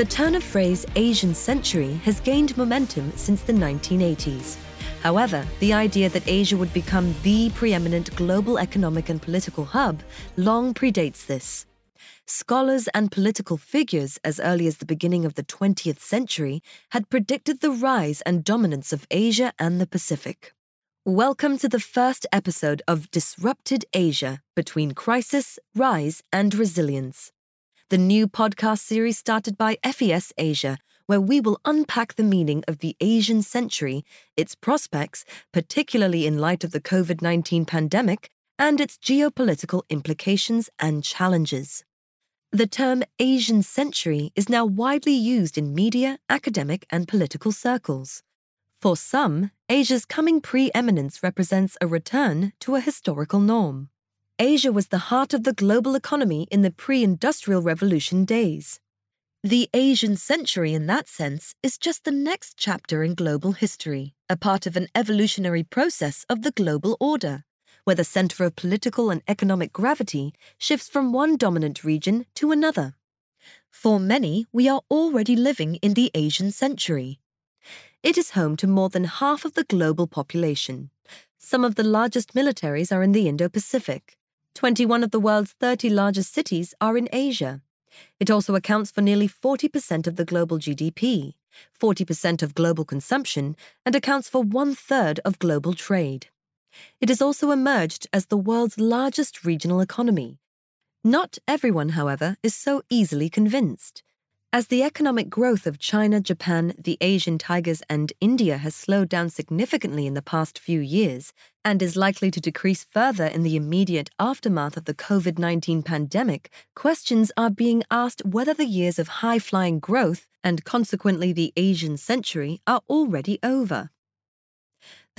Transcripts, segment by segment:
The turn of phrase Asian century has gained momentum since the 1980s. However, the idea that Asia would become the preeminent global economic and political hub long predates this. Scholars and political figures as early as the beginning of the 20th century had predicted the rise and dominance of Asia and the Pacific. Welcome to the first episode of Disrupted Asia Between Crisis, Rise, and Resilience the new podcast series started by FES Asia, where we will unpack the meaning of the Asian century, its prospects, particularly in light of the COVID 19 pandemic, and its geopolitical implications and challenges. The term Asian century is now widely used in media, academic, and political circles. For some, Asia's coming preeminence represents a return to a historical norm. Asia was the heart of the global economy in the pre industrial revolution days. The Asian century, in that sense, is just the next chapter in global history, a part of an evolutionary process of the global order, where the center of political and economic gravity shifts from one dominant region to another. For many, we are already living in the Asian century. It is home to more than half of the global population. Some of the largest militaries are in the Indo Pacific. 21 of the world's 30 largest cities are in Asia. It also accounts for nearly 40% of the global GDP, 40% of global consumption, and accounts for one third of global trade. It has also emerged as the world's largest regional economy. Not everyone, however, is so easily convinced. As the economic growth of China, Japan, the Asian tigers, and India has slowed down significantly in the past few years and is likely to decrease further in the immediate aftermath of the COVID 19 pandemic, questions are being asked whether the years of high flying growth and consequently the Asian century are already over.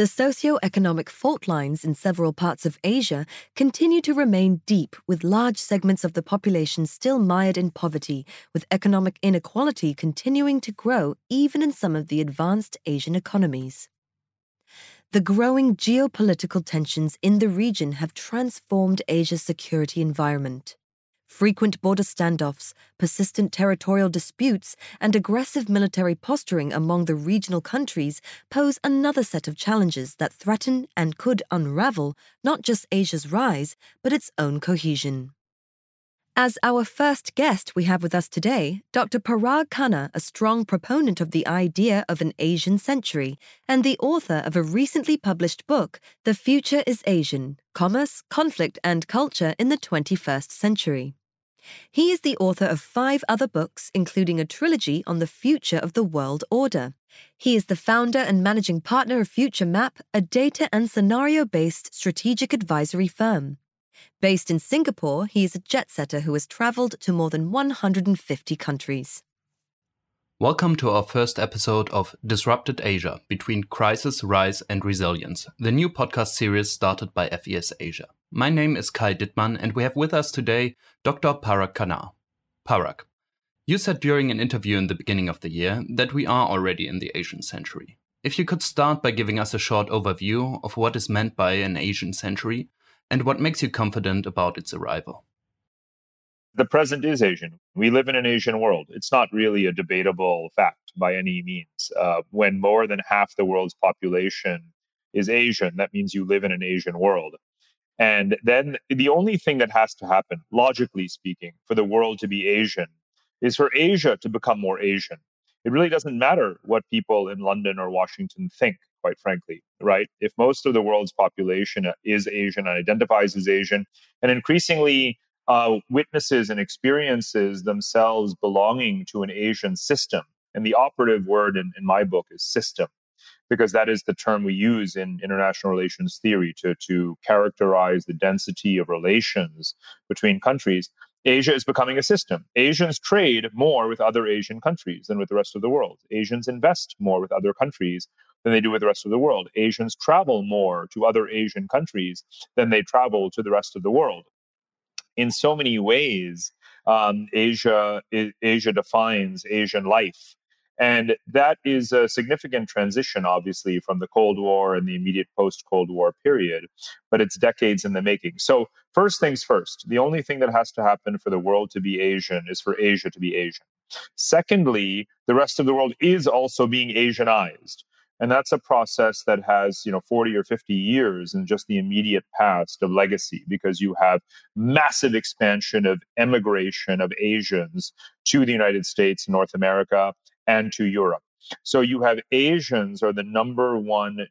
The socio-economic fault lines in several parts of Asia continue to remain deep, with large segments of the population still mired in poverty, with economic inequality continuing to grow even in some of the advanced Asian economies. The growing geopolitical tensions in the region have transformed Asia's security environment. Frequent border standoffs, persistent territorial disputes, and aggressive military posturing among the regional countries pose another set of challenges that threaten and could unravel not just Asia's rise, but its own cohesion. As our first guest we have with us today, Dr. Parag Khanna, a strong proponent of the idea of an Asian century and the author of a recently published book, The Future is Asian Commerce, Conflict, and Culture in the 21st Century. He is the author of five other books, including a trilogy on the future of the world order. He is the founder and managing partner of Future Map, a data and scenario based strategic advisory firm. Based in Singapore, he is a jet setter who has traveled to more than 150 countries. Welcome to our first episode of Disrupted Asia Between Crisis, Rise, and Resilience, the new podcast series started by FES Asia. My name is Kai Dittmann, and we have with us today Dr. Parag. Parag, you said during an interview in the beginning of the year that we are already in the Asian century. If you could start by giving us a short overview of what is meant by an Asian century and what makes you confident about its arrival the present is Asian. We live in an Asian world. It's not really a debatable fact by any means. Uh, when more than half the world's population is Asian, that means you live in an Asian world. And then the only thing that has to happen, logically speaking, for the world to be Asian is for Asia to become more Asian. It really doesn't matter what people in London or Washington think, quite frankly, right? If most of the world's population is Asian and identifies as Asian, and increasingly uh, witnesses and experiences themselves belonging to an Asian system. And the operative word in, in my book is system, because that is the term we use in international relations theory to, to characterize the density of relations between countries. Asia is becoming a system. Asians trade more with other Asian countries than with the rest of the world. Asians invest more with other countries than they do with the rest of the world. Asians travel more to other Asian countries than they travel to the rest of the world in so many ways, um, Asia Asia defines Asian life, and that is a significant transition, obviously, from the Cold War and the immediate post Cold War period. But it's decades in the making. So first things first, the only thing that has to happen for the world to be Asian is for Asia to be Asian. Secondly, the rest of the world is also being Asianized. And that's a process that has, you know, 40 or 50 years in just the immediate past of legacy because you have massive expansion of emigration of Asians to the United States, North America, and to Europe. So you have Asians are the number one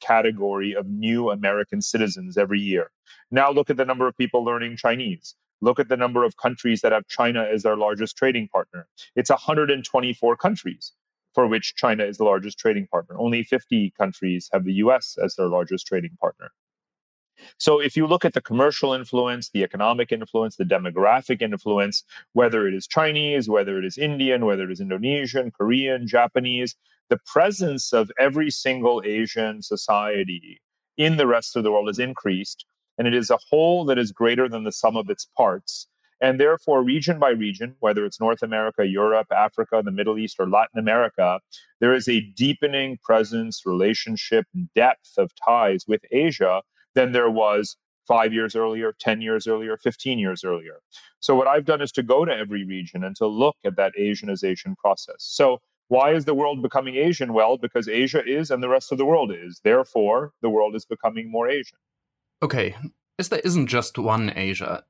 category of new American citizens every year. Now look at the number of people learning Chinese. Look at the number of countries that have China as their largest trading partner. It's 124 countries for which China is the largest trading partner. Only 50 countries have the US as their largest trading partner. So if you look at the commercial influence, the economic influence, the demographic influence, whether it is Chinese, whether it is Indian, whether it is Indonesian, Korean, Japanese, the presence of every single Asian society in the rest of the world has increased. And it is a whole that is greater than the sum of its parts. And therefore, region by region, whether it's North America, Europe, Africa, the Middle East, or Latin America, there is a deepening presence, relationship, and depth of ties with Asia than there was five years earlier, 10 years earlier, 15 years earlier. So, what I've done is to go to every region and to look at that Asianization process. So, why is the world becoming Asian? Well, because Asia is and the rest of the world is. Therefore, the world is becoming more Asian. Okay, as there isn't just one Asia,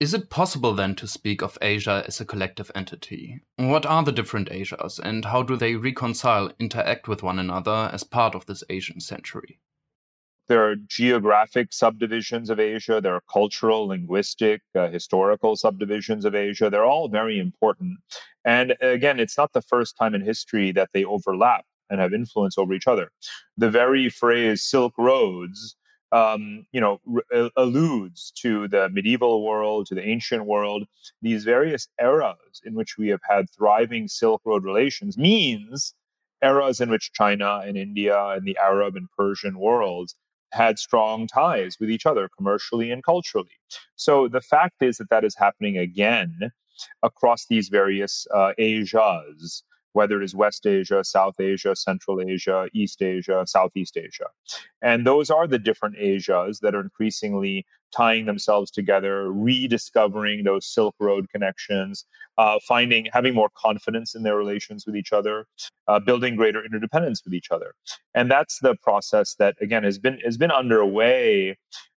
is it possible then to speak of Asia as a collective entity? What are the different Asias and how do they reconcile, interact with one another as part of this Asian century? There are geographic subdivisions of Asia. There are cultural, linguistic, uh, historical subdivisions of Asia. They're all very important. And again, it's not the first time in history that they overlap and have influence over each other. The very phrase Silk Roads, um, you know, r- alludes to the medieval world, to the ancient world. These various eras in which we have had thriving Silk Road relations means eras in which China and India and the Arab and Persian worlds had strong ties with each other commercially and culturally. So the fact is that that is happening again across these various uh, Asias whether it is West Asia, South Asia, Central Asia, East Asia, Southeast Asia. And those are the different Asias that are increasingly tying themselves together, rediscovering those Silk Road connections, uh, finding, having more confidence in their relations with each other, uh, building greater interdependence with each other. And that's the process that, again, has been, has been underway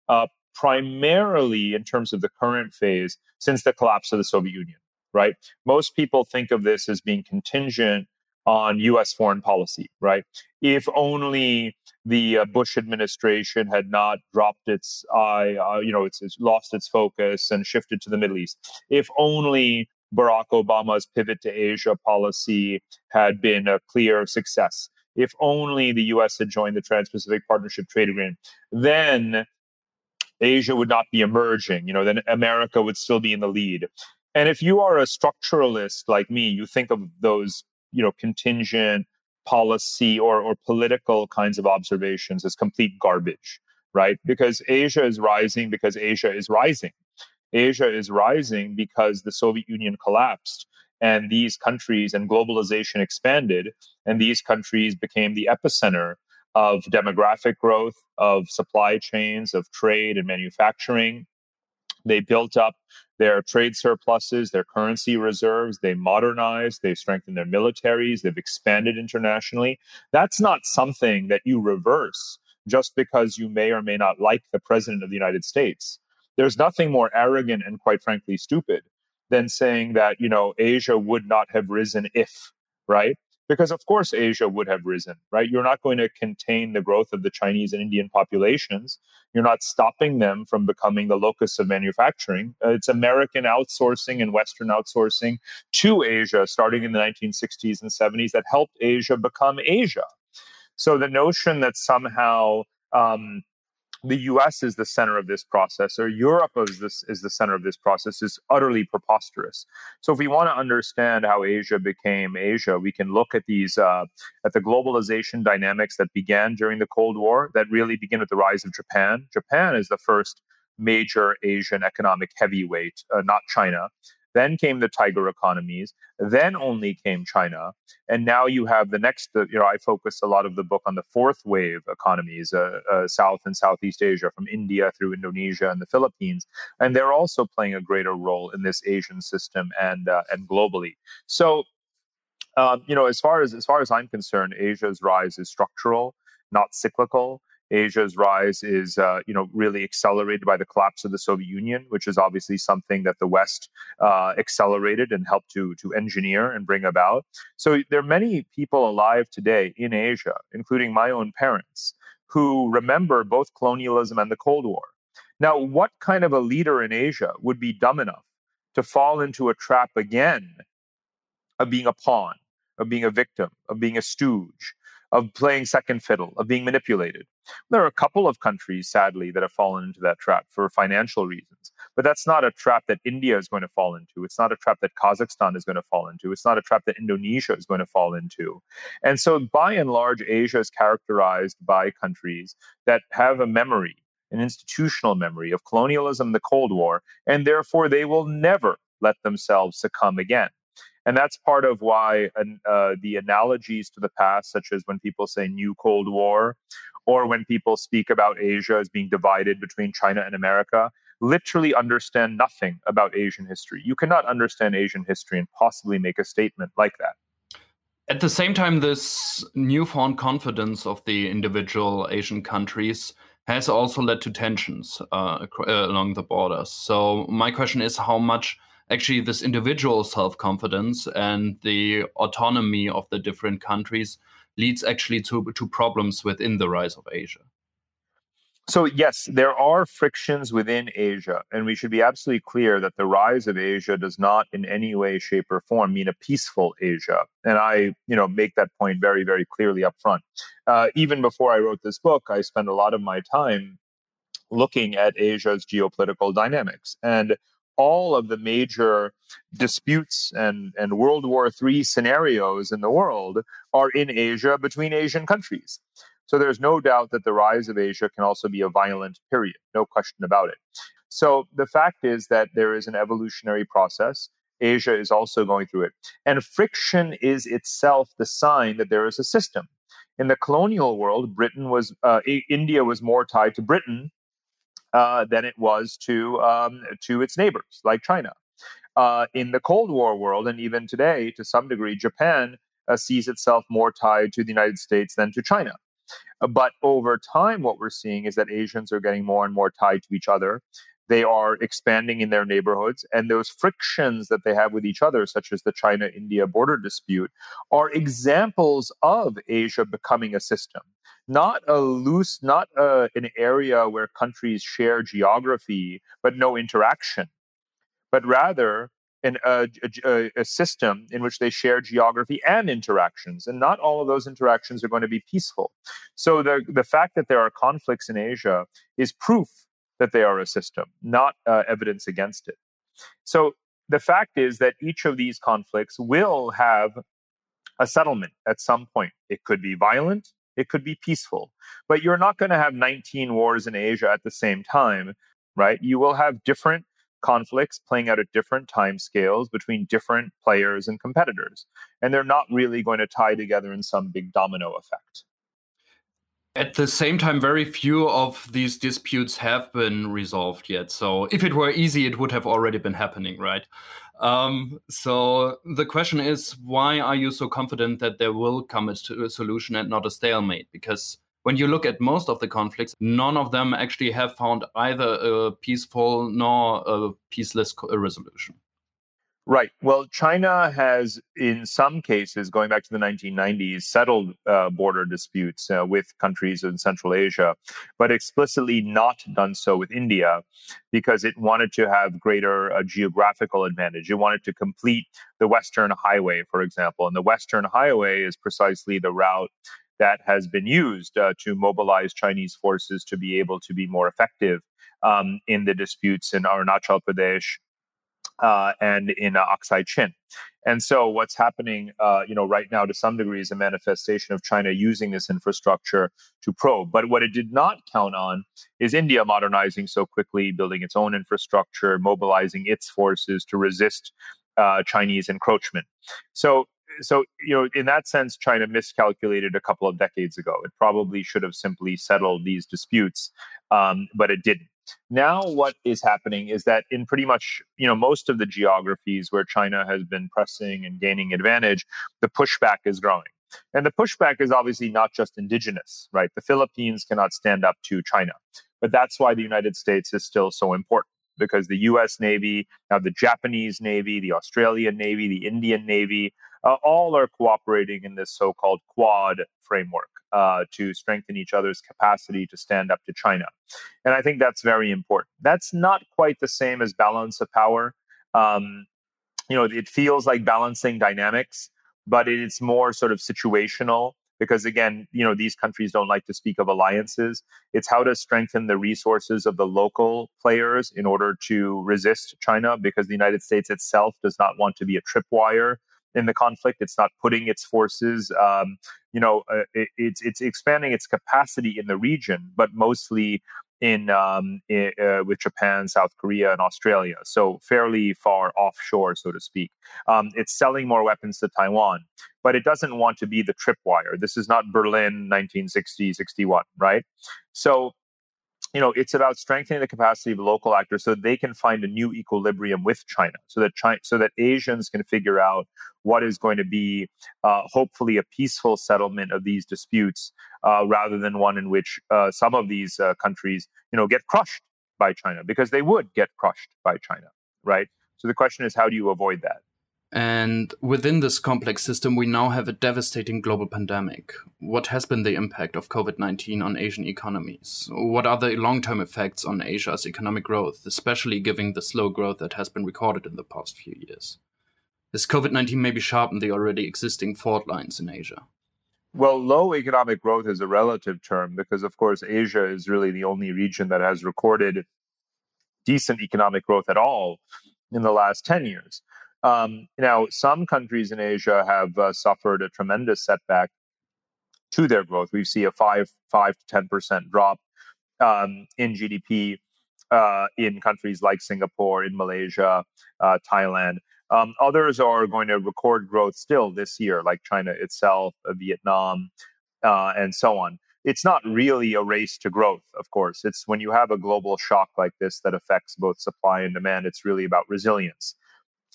uh, primarily in terms of the current phase since the collapse of the Soviet Union right? Most people think of this as being contingent on US foreign policy, right? If only the uh, Bush administration had not dropped its eye, uh, you know, it's, it's lost its focus and shifted to the Middle East. If only Barack Obama's pivot to Asia policy had been a clear success. If only the US had joined the Trans Pacific Partnership Trade Agreement, then Asia would not be emerging. You know, then America would still be in the lead. And if you are a structuralist like me, you think of those, you know, contingent policy or, or political kinds of observations as complete garbage, right? Because Asia is rising because Asia is rising. Asia is rising because the Soviet Union collapsed and these countries and globalization expanded, and these countries became the epicenter of demographic growth, of supply chains, of trade and manufacturing. They built up their trade surpluses, their currency reserves, they modernized, they've strengthened their militaries, they've expanded internationally. That's not something that you reverse just because you may or may not like the president of the United States. There's nothing more arrogant and quite frankly stupid than saying that, you know, Asia would not have risen if, right? because of course Asia would have risen, right? You're not going to contain the growth of the Chinese and Indian populations. You're not stopping them from becoming the locus of manufacturing. Uh, it's American outsourcing and Western outsourcing to Asia starting in the 1960s and 70s that helped Asia become Asia. So the notion that somehow um, the US is the center of this process or Europe is, this, is the center of this process is utterly preposterous. So if we want to understand how Asia became Asia, we can look at these uh, at the globalization dynamics that began during the Cold War that really begin with the rise of Japan. Japan is the first major Asian economic heavyweight, uh, not China. Then came the tiger economies, then only came China, and now you have the next. You know, I focus a lot of the book on the fourth wave economies, uh, uh, South and Southeast Asia, from India through Indonesia and the Philippines, and they're also playing a greater role in this Asian system and uh, and globally. So. Um, you know, as far as as far as I'm concerned, Asia's rise is structural, not cyclical. Asia's rise is, uh, you know, really accelerated by the collapse of the Soviet Union, which is obviously something that the West uh, accelerated and helped to to engineer and bring about. So there are many people alive today in Asia, including my own parents, who remember both colonialism and the Cold War. Now, what kind of a leader in Asia would be dumb enough to fall into a trap again of being a pawn, of being a victim, of being a stooge, of playing second fiddle, of being manipulated. There are a couple of countries, sadly, that have fallen into that trap for financial reasons. But that's not a trap that India is going to fall into. It's not a trap that Kazakhstan is going to fall into. It's not a trap that Indonesia is going to fall into. And so, by and large, Asia is characterized by countries that have a memory, an institutional memory of colonialism, the Cold War, and therefore they will never let themselves succumb again. And that's part of why uh, the analogies to the past, such as when people say new Cold War, or when people speak about Asia as being divided between China and America, literally understand nothing about Asian history. You cannot understand Asian history and possibly make a statement like that. At the same time, this newfound confidence of the individual Asian countries has also led to tensions uh, along the borders. So, my question is how much actually this individual self confidence and the autonomy of the different countries leads actually to, to problems within the rise of Asia. So, yes, there are frictions within Asia, and we should be absolutely clear that the rise of Asia does not in any way, shape, or form mean a peaceful Asia. And I, you know, make that point very, very clearly up front. Uh, even before I wrote this book, I spent a lot of my time looking at Asia's geopolitical dynamics. And all of the major disputes and, and World War III scenarios in the world are in Asia between Asian countries. So there's no doubt that the rise of Asia can also be a violent period, no question about it. So the fact is that there is an evolutionary process. Asia is also going through it. And friction is itself the sign that there is a system. In the colonial world, Britain was, uh, India was more tied to Britain uh, than it was to um, to its neighbors like China. Uh, in the Cold War world, and even today, to some degree, Japan uh, sees itself more tied to the United States than to China. Uh, but over time, what we're seeing is that Asians are getting more and more tied to each other. They are expanding in their neighborhoods, and those frictions that they have with each other, such as the China India border dispute, are examples of Asia becoming a system not a loose, not a, an area where countries share geography but no interaction, but rather in a, a, a, system in which they share geography and interactions. And not all of those interactions are going to be peaceful. So the, the fact that there are conflicts in Asia is proof that they are a system, not uh, evidence against it. So the fact is that each of these conflicts will have a settlement at some point. It could be violent, it could be peaceful. But you're not going to have 19 wars in Asia at the same time, right? You will have different conflicts playing out at different time scales between different players and competitors. And they're not really going to tie together in some big domino effect. At the same time, very few of these disputes have been resolved yet. So, if it were easy, it would have already been happening, right? Um, so the question is, why are you so confident that there will come a, a solution and not a stalemate? Because when you look at most of the conflicts, none of them actually have found either a peaceful nor a peaceless resolution. Right. Well, China has, in some cases, going back to the 1990s, settled uh, border disputes uh, with countries in Central Asia, but explicitly not done so with India because it wanted to have greater uh, geographical advantage. It wanted to complete the Western Highway, for example. And the Western Highway is precisely the route that has been used uh, to mobilize Chinese forces to be able to be more effective um, in the disputes in Arunachal Pradesh uh, and in uh, Aksai Chin. And so, what's happening, uh, you know, right now to some degree is a manifestation of China using this infrastructure to probe. But what it did not count on is India modernizing so quickly, building its own infrastructure, mobilizing its forces to resist uh, Chinese encroachment. So, so you know, in that sense, China miscalculated a couple of decades ago. It probably should have simply settled these disputes, um, but it didn't. Now, what is happening is that in pretty much you know most of the geographies where China has been pressing and gaining advantage, the pushback is growing. And the pushback is obviously not just indigenous, right? The Philippines cannot stand up to China. But that's why the United States is still so important because the US Navy, now the Japanese Navy, the Australian Navy, the Indian Navy, uh, all are cooperating in this so called Quad framework uh, to strengthen each other's capacity to stand up to China. And I think that's very important. That's not quite the same as balance of power. Um, you know, it feels like balancing dynamics, but it's more sort of situational because again you know these countries don't like to speak of alliances it's how to strengthen the resources of the local players in order to resist china because the united states itself does not want to be a tripwire in the conflict it's not putting its forces um, you know uh, it, it's it's expanding its capacity in the region but mostly in, um, in uh, with Japan, South Korea, and Australia. So fairly far offshore, so to speak. Um, it's selling more weapons to Taiwan, but it doesn't want to be the tripwire. This is not Berlin 1960, 61, right? So you know it's about strengthening the capacity of local actors so they can find a new equilibrium with china so that china so that asians can figure out what is going to be uh, hopefully a peaceful settlement of these disputes uh, rather than one in which uh, some of these uh, countries you know get crushed by china because they would get crushed by china right? So the question is how do you avoid that and within this complex system, we now have a devastating global pandemic. What has been the impact of COVID 19 on Asian economies? What are the long term effects on Asia's economic growth, especially given the slow growth that has been recorded in the past few years? Has COVID 19 maybe sharpened the already existing fault lines in Asia? Well, low economic growth is a relative term because, of course, Asia is really the only region that has recorded decent economic growth at all in the last 10 years. Um, now, some countries in Asia have uh, suffered a tremendous setback to their growth. We see a five five to ten percent drop um, in GDP uh, in countries like Singapore, in Malaysia, uh, Thailand. Um, others are going to record growth still this year, like China itself, uh, Vietnam, uh, and so on. It's not really a race to growth, of course. It's when you have a global shock like this that affects both supply and demand, it's really about resilience.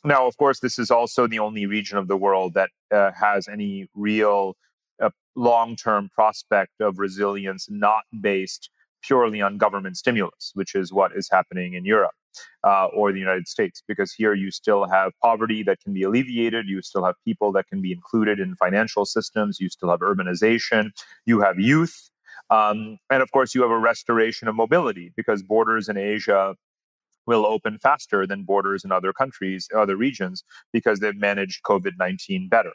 Now, of course, this is also the only region of the world that uh, has any real uh, long term prospect of resilience not based purely on government stimulus, which is what is happening in Europe uh, or the United States, because here you still have poverty that can be alleviated, you still have people that can be included in financial systems, you still have urbanization, you have youth. Um, and of course, you have a restoration of mobility because borders in Asia will open faster than borders in other countries, other regions, because they've managed COVID 19 better.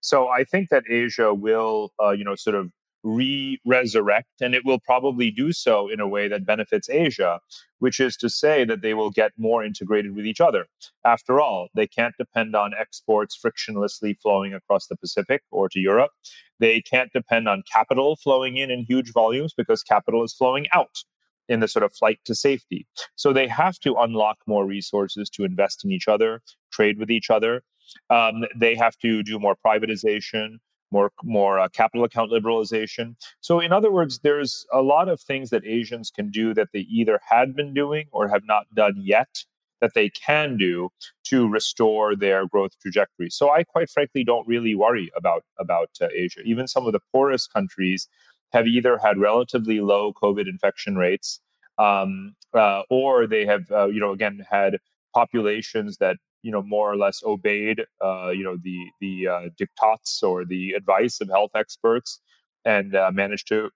So I think that Asia will, uh, you know, sort of re-resurrect and it will probably do so in a way that benefits asia which is to say that they will get more integrated with each other. After all they can't depend on exports frictionlessly flowing across the pacific or to europe. They can't depend on capital flowing in in huge volumes because capital is flowing out in the sort of flight to safety. So they have to unlock more resources to invest in each other, trade with each other. Um, they have to do more privatization, more more uh, capital account liberalization. So in other words, there's a lot of things that Asians can do that they either had been doing or have not done yet that they can do to restore their growth trajectory. So I quite frankly don't really worry about about uh, Asia. Even some of the poorest countries have either had relatively low COVID infection rates, um, uh, or they have, uh, you know, again had populations that you know more or less obeyed, uh, you know, the the uh, diktats or the advice of health experts, and uh, managed to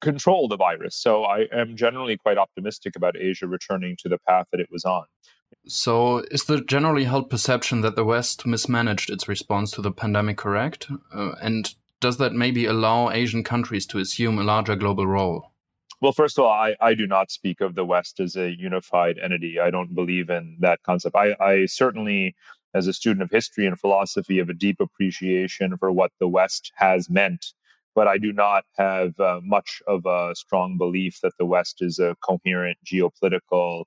control the virus. So I am generally quite optimistic about Asia returning to the path that it was on. So, is the generally held perception that the West mismanaged its response to the pandemic correct? Uh, and does that maybe allow Asian countries to assume a larger global role? Well, first of all, I, I do not speak of the West as a unified entity. I don't believe in that concept. I, I certainly, as a student of history and philosophy, have a deep appreciation for what the West has meant. But I do not have uh, much of a strong belief that the West is a coherent geopolitical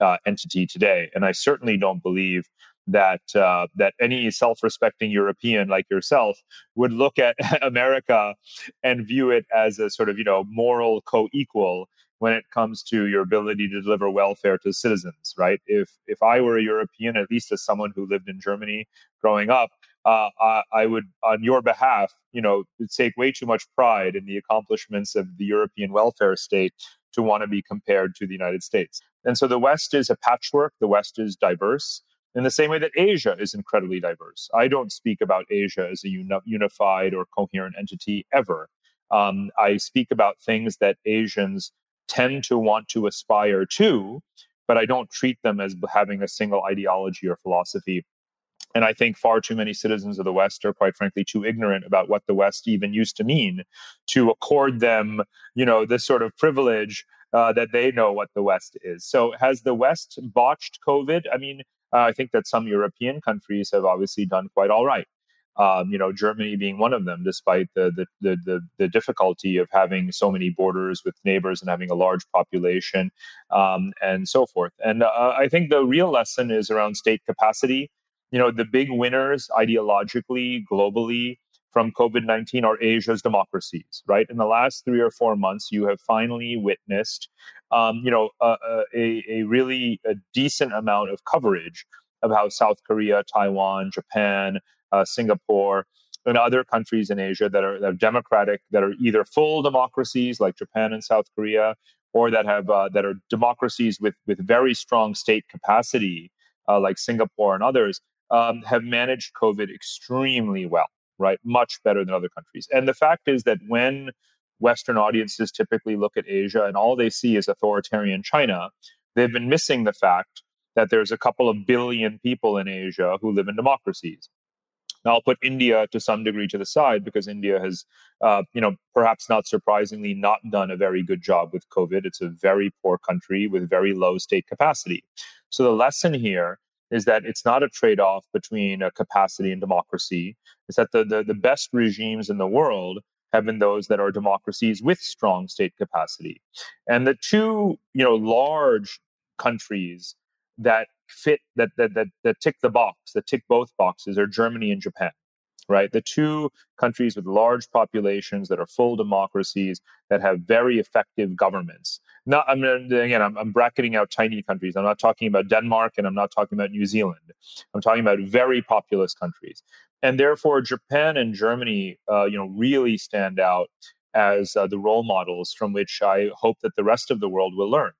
uh, entity today. And I certainly don't believe that uh, that any self-respecting European like yourself would look at America and view it as a sort of you know moral co-equal when it comes to your ability to deliver welfare to citizens. Right? If if I were a European, at least as someone who lived in Germany growing up, uh, I, I, would, on your behalf, you know, take way too much pride in the accomplishments of the European welfare state to want to be compared to the United States. And so the West is a patchwork. The West is diverse in the same way that Asia is incredibly diverse. I don't speak about Asia as a uni- unified or coherent entity ever. Um, I speak about things that Asians tend to want to aspire to, but I don't treat them as having a single ideology or philosophy. And I think far too many citizens of the West are, quite frankly, too ignorant about what the West even used to mean to accord them, you know, this sort of privilege uh, that they know what the West is. So, has the West botched COVID? I mean, uh, I think that some European countries have obviously done quite all right. Um, you know, Germany being one of them, despite the, the, the the the difficulty of having so many borders with neighbors and having a large population, um, and so forth. And uh, I think the real lesson is around state capacity. You know, the big winners ideologically, globally, from COVID 19 are Asia's democracies, right? In the last three or four months, you have finally witnessed, um, you know, a, a, really a decent amount of coverage of how South Korea, Taiwan, Japan, uh, Singapore, and other countries in Asia that are, that are, democratic, that are either full democracies like Japan and South Korea, or that have uh, that are democracies with with very strong state capacity, uh, like Singapore and others, um, have managed COVID extremely well right? Much better than other countries. And the fact is that when Western audiences typically look at Asia and all they see is authoritarian China, they've been missing the fact that there's a couple of billion people in Asia who live in democracies. Now, I'll put India to some degree to the side because India has, uh, you know, perhaps not surprisingly, not done a very good job with COVID. It's a very poor country with very low state capacity. So the lesson here is that it's not a trade off between a capacity and democracy. It's that the, the, the best regimes in the world have been those that are democracies with strong state capacity. And the two, you know, large countries that fit that that that, that tick the box, that tick both boxes are Germany and Japan right? The two countries with large populations that are full democracies that have very effective governments. Not, I mean, again, I'm, I'm, bracketing out tiny countries. I'm not talking about Denmark and I'm not talking about New Zealand. I'm talking about very populous countries, and therefore Japan and Germany, uh, you know, really stand out as uh, the role models from which I hope that the rest of the world will learn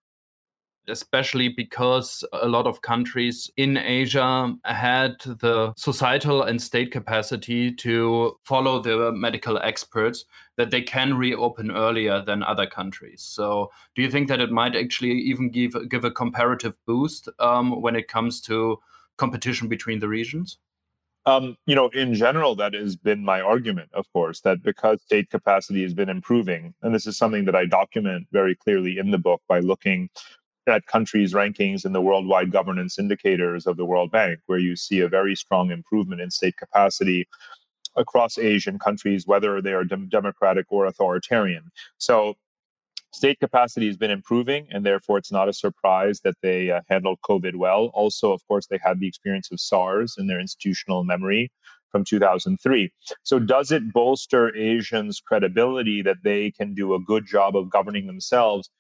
especially because a lot of countries in Asia had the societal and state capacity to follow the medical experts that they can reopen earlier than other countries. So, do you think that it might actually even give give a comparative boost um, when it comes to competition between the regions? Um, you know, in general, that has been my argument, of course, that because state capacity has been improving, and this is something that I document very clearly in the book by looking at countries' rankings in the worldwide governance indicators of the World Bank, where you see a very strong improvement in state capacity across Asian countries, whether they are dem- democratic or authoritarian. So, state capacity has been improving, and therefore it's not a surprise that they uh, handled COVID well. Also, of course, they had the experience of SARS in their institutional memory from 2003. So, does it bolster Asians' credibility that they can do a good job of governing themselves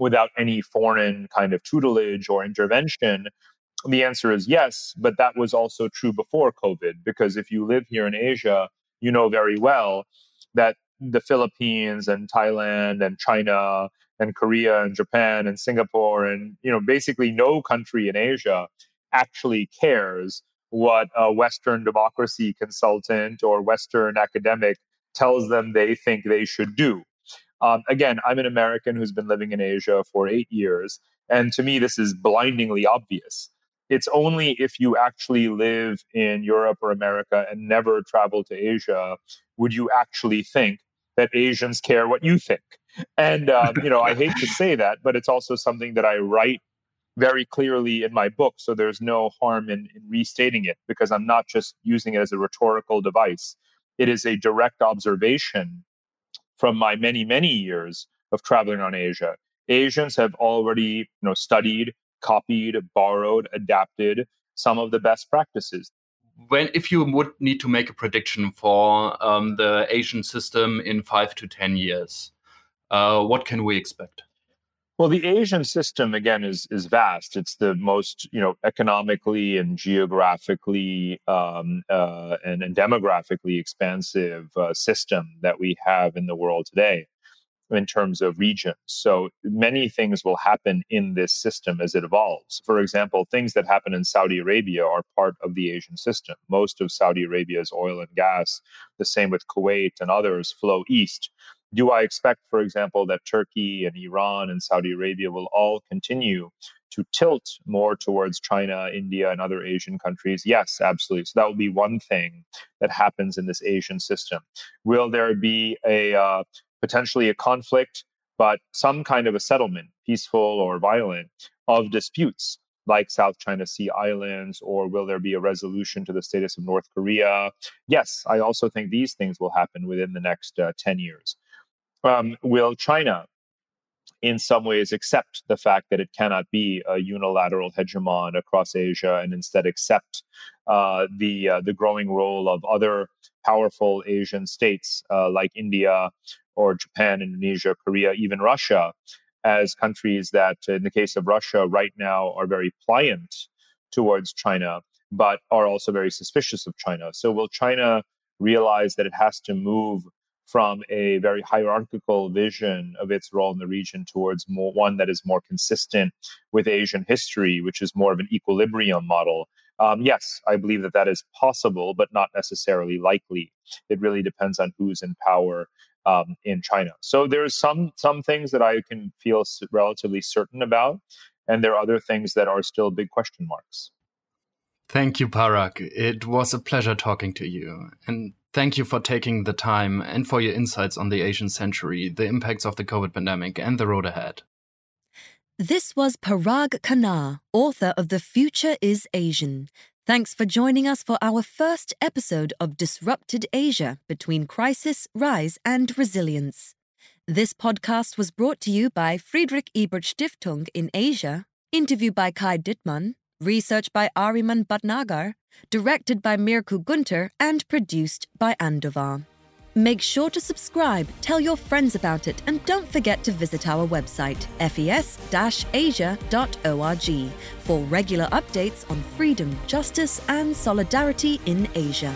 without any foreign kind of tutelage or intervention? The answer is yes, but that was also true before COVID, because if you live here in Asia, you know very well that the Philippines and Thailand and China and Korea and Japan and Singapore and you know basically no country in Asia actually cares what a Western democracy consultant or Western academic tells them they think they should do. Um, again, I'm an American who's been living in Asia for eight years. And to me, this is blindingly obvious. It's only if you actually live in Europe or America and never travel to Asia would you actually think that Asians care what you think. And, um, you know, I hate to say that, but it's also something that I write very clearly in my book. So there's no harm in, in restating it because I'm not just using it as a rhetorical device. It is a direct observation from my many, many years of traveling on Asia. Asians have already you know, studied, copied, borrowed, adapted some of the best practices. When, if you would need to make a prediction for um, the Asian system in five to ten years, uh, what can we expect? Well, the Asian system again is is vast. It's the most you know economically and geographically um, uh, and, and, demographically expansive uh, system that we have in the world today in terms of regions. So many things will happen in this system as it evolves. For example, things that happen in Saudi Arabia are part of the Asian system. Most of Saudi Arabia's oil and gas, the same with Kuwait and others, flow east do I expect, for example, that Turkey and Iran and Saudi Arabia will all continue to tilt more towards China, India, and other Asian countries? Yes, absolutely. So that will be one thing that happens in this Asian system. Will there be a uh, potentially a conflict, but some kind of a settlement, peaceful or violent, of disputes? Like South China Sea Islands, or will there be a resolution to the status of North Korea? Yes, I also think these things will happen within the next uh, 10 years. Um, will China, in some ways, accept the fact that it cannot be a unilateral hegemon across Asia and instead accept uh, the uh, the growing role of other powerful Asian states uh, like India or Japan, Indonesia, Korea, even Russia, as countries that, in the case of Russia, right now are very pliant towards China, but are also very suspicious of China. So, will China realize that it has to move from a very hierarchical vision of its role in the region towards more, one that is more consistent with Asian history, which is more of an equilibrium model. Um, yes, I believe that that is possible, but not necessarily likely. It really depends on who's in power um, in China. So there's some some things that I can feel relatively certain about, and there are other things that are still big question marks. Thank you, Parag. It was a pleasure talking to you. And Thank you for taking the time and for your insights on the Asian century, the impacts of the COVID pandemic, and the road ahead. This was Parag Khanna, author of The Future is Asian. Thanks for joining us for our first episode of Disrupted Asia Between Crisis, Rise, and Resilience. This podcast was brought to you by Friedrich Ebert Stiftung in Asia, interviewed by Kai Dittmann, research by Aryaman Bhatnagar, directed by Mirco Günther, and produced by Andovar. Make sure to subscribe, tell your friends about it, and don't forget to visit our website, fes-asia.org, for regular updates on freedom, justice, and solidarity in Asia.